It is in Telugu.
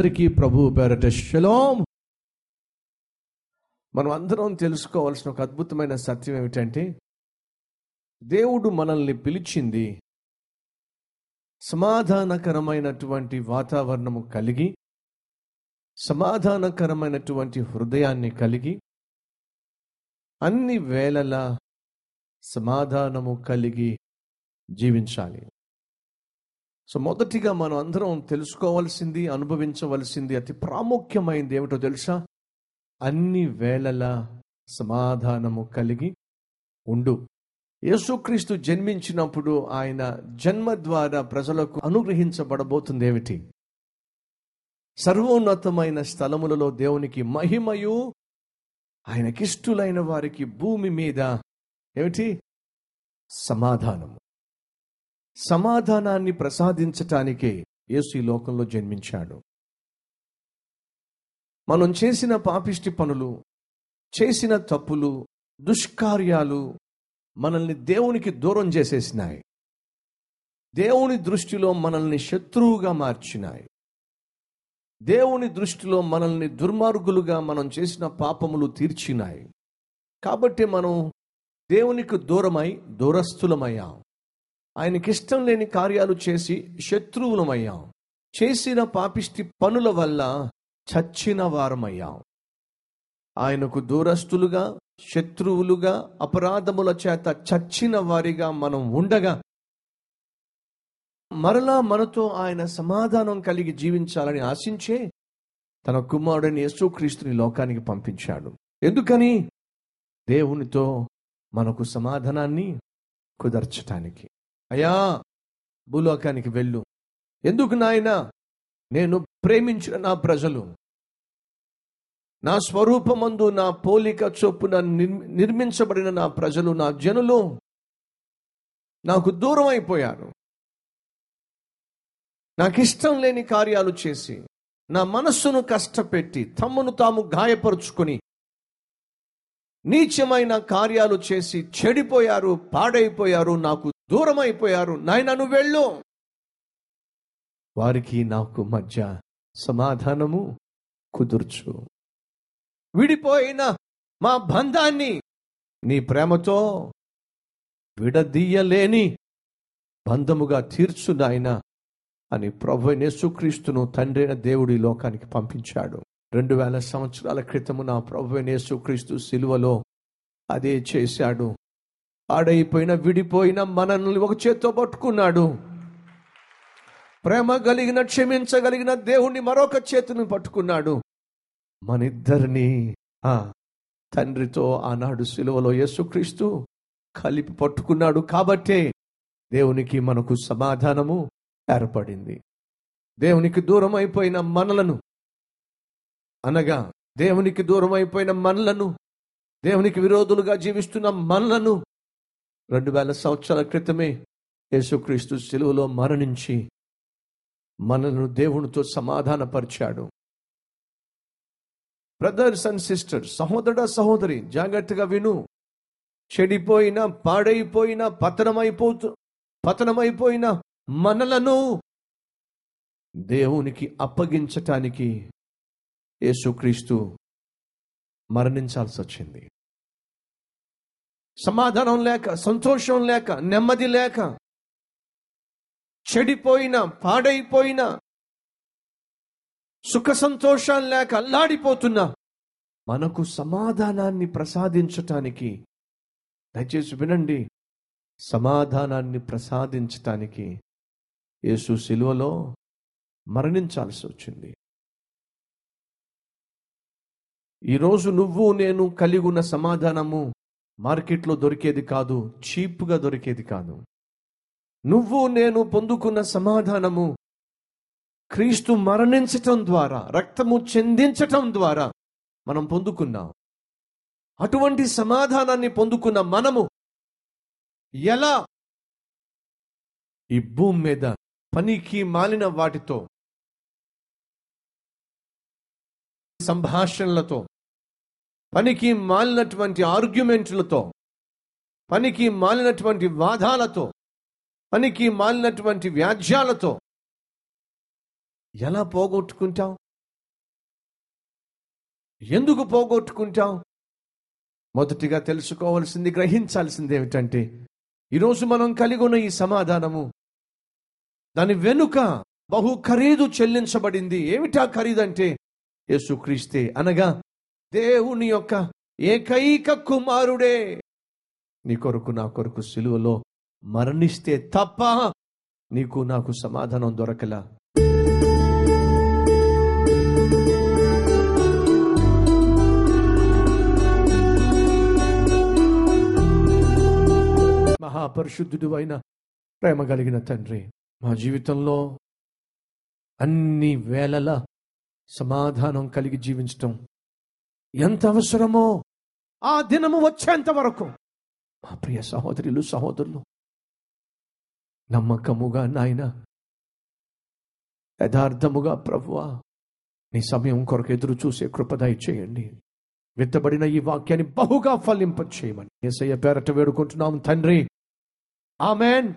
అందరికీ ప్రభు పేరట శలోం. మనం అందరం తెలుసుకోవాల్సిన ఒక అద్భుతమైన సత్యం ఏమిటంటే దేవుడు మనల్ని పిలిచింది సమాధానకరమైనటువంటి వాతావరణము కలిగి సమాధానకరమైనటువంటి హృదయాన్ని కలిగి అన్ని వేళలా సమాధానము కలిగి జీవించాలి. సో మొదటిగా మనం అందరం తెలుసుకోవాల్సింది అనుభవించవలసింది అతి ప్రాముఖ్యమైనది ఏమిటో తెలుసా? అన్ని వేళలా సమాధానము కలిగి ఉండు. యేసుక్రీస్తు జన్మించినప్పుడు ఆయన జన్మ ద్వారా ప్రజలకు అనుగ్రహించబడబోతుంది ఏమిటి? సర్వోన్నతమైన స్థలములలో దేవునికి మహిమయు ఆయనకిష్టులైన వారికి భూమి మీద ఏమిటి? సమాధానము. సమాధానాన్ని ప్రసాదించటానికే యేసు ఈ లోకంలో జన్మించాడు. మనం చేసిన పాపిష్టి పనులు చేసిన తప్పులు దుష్కార్యాలు మనల్ని దేవునికి దూరం చేసేసినాయి. దేవుని దృష్టిలో మనల్ని శత్రువుగా మార్చినాయి. దేవుని దృష్టిలో మనల్ని దుర్మార్గులుగా మనం చేసిన పాపములు తీర్చినాయి. కాబట్టి మనం దేవునికి దూరమై దూరస్థులమయ్యాం. ఆయనకిష్టం లేని కార్యాలు చేసి శత్రువులమయ్యాం. చేసిన పాపిష్టి పనుల వల్ల చచ్చిన వారమయ్యాం. ఆయనకు దూరస్తులుగా శత్రువులుగా అపరాధముల చేత చచ్చిన వారిగా మనం ఉండగా మరలా మనతో ఆయన సమాధానం కలిగి జీవించాలని ఆశించే తన కుమారుడిని యేసుక్రీస్తుని లోకానికి పంపించాడు. ఎందుకని? దేవునితో మనకు సమాధానాన్ని కుదర్చటానికి. అయ్యా భూలోకానికి వెళ్ళు. ఎందుకు నాయన? నేను ప్రేమించిన నా ప్రజలు. నా స్వరూపమందు నా పోలిక చొప్పున నిర్మించబడిన నా ప్రజలు నా జనులు నాకు దూరం అయిపోయారు. నాకిష్టం లేని కార్యాలు చేసి నా మనస్సును కష్టపెట్టి తమ్మును తాము గాయపరుచుకొని నీచమైన కార్యాలు చేసి చెడిపోయారు పాడైపోయారు నాకు దూరం అయిపోయారు నాయన నువ్వు వెళ్ళు. వారికి నాకు మధ్య సమాధానము కుదుర్చు. విడిపోయిన మా బంధాన్ని నీ ప్రేమతో విడదీయలేని బంధముగా తీర్చు నాయన అని ప్రభు యేసుక్రీస్తును తండ్రైన దేవుడి లోకానికి పంపించాడు. రెండు వేల సంవత్సరాల క్రితము నా ప్రభు యేసుక్రీస్తు సిలువలో అదే చేశాడు. పాడైపోయిన విడిపోయిన మనల్ని ఒక చేత్తో పట్టుకున్నాడు. ప్రేమ కలిగిన క్షమించగలిగిన దేవుణ్ణి మరొక చేతిని పట్టుకున్నాడు. మన ఇద్దరిని ఆ తండ్రితో ఆనాడు సిలువలో యేసుక్రీస్తు కలిపి పట్టుకున్నాడు కాబట్టే దేవునికి మనకు సమాధానము ఏర్పడింది. దేవునికి దూరం అయిపోయిన మనలను అనగా దేవునికి దూరం అయిపోయిన మనలను దేవునికి విరోధులుగా జీవిస్తున్న మనలను రెండు వేల సంవత్సరాల క్రితమే యేసుక్రీస్తు శిలువలో మరణించి మనలను దేవునితో సమాధానపరిచాడు. బ్రదర్స్ అండ్ సిస్టర్స్ సహోదర సహోదరి జాగ్రత్తగా విను. చెడిపోయిన పాడైపోయిన పతనమైపోతూ పతనమైపోయిన మనలను దేవునికి అప్పగించటానికి యేసుక్రీస్తు మరణించాల్సి వచ్చింది సమాధానం లేక సంతోషం లేక నెమ్మది లేక చెడిపోయిన పాడైపోయిన సుఖ సంతోషాలు లేక అల్లాడిపోతున్నా మనకు సమాధానాన్ని ప్రసాదించటానికి దయచేసి వినండి సమాధానాన్ని ప్రసాదించటానికి యేసు శిలువలో మరణించాల్సి వచ్చింది. ఈరోజు నువ్వు నేను కలిగున్న సమాధానము మార్కెట్లో దొరికేది కాదు చీప్గా దొరికేది కాదు. నువ్వు నేను పొందుకున్న సమాధానము క్రీస్తు మరణించటం ద్వారా రక్తము చెందించటం ద్వారా మనం పొందుకున్నాం. అటువంటి సమాధానాన్ని పొందుకున్న మనము ఎలా? ఈ భూమి మీద పనికి మాలిన వాటితో సంభాషణలతో పనికి మాలినటువంటి ఆర్గ్యుమెంట్లతో పనికి మాలినటువంటి వాదాలతో పనికి మాలినటువంటి వ్యాజ్యాలతో ఎలా పోగొట్టుకుంటాం ఎందుకు పోగొట్టుకుంటాం మొదటిగా తెలుసుకోవాల్సింది గ్రహించాల్సింది ఏమిటంటే ఈరోజు మనం కలిగి ఉన్న ఈ సమాధానము దాని వెనుక బహు ఖరీదు చెల్లించబడింది. ఏమిటా ఖరీదంటే యేసుక్రీస్తే అనగా దేవుని యొక్క ఏకైక కుమారుడే. నీ కొరకు నా కొరకు సిలువలో మరణిస్తే తప్ప నీకు నాకు సమాధానం దొరకలా. మహాపరిశుద్ధుడు అయిన ప్రేమ కలిగిన తండ్రి మా జీవితంలో అన్ని వేళల సమాధానం కలిగి జీవించటం ఎంత అవసరమో ఆ దినము వచ్చేంత వరకు. మా ప్రియ సహోదరులు సహోదరులు నమ్మకముగా నాయన యథార్థముగా ప్రభువా నీ సమయం కొరకు ఎదురు చూసే కృపదాయి చేయండి విత్తబడిన ఈ వాక్యాన్ని బహుగా ఫలింప చేయమని ఏసయ్య పేరట వేడుకుంటున్నాం తండ్రి. ఆమెన్.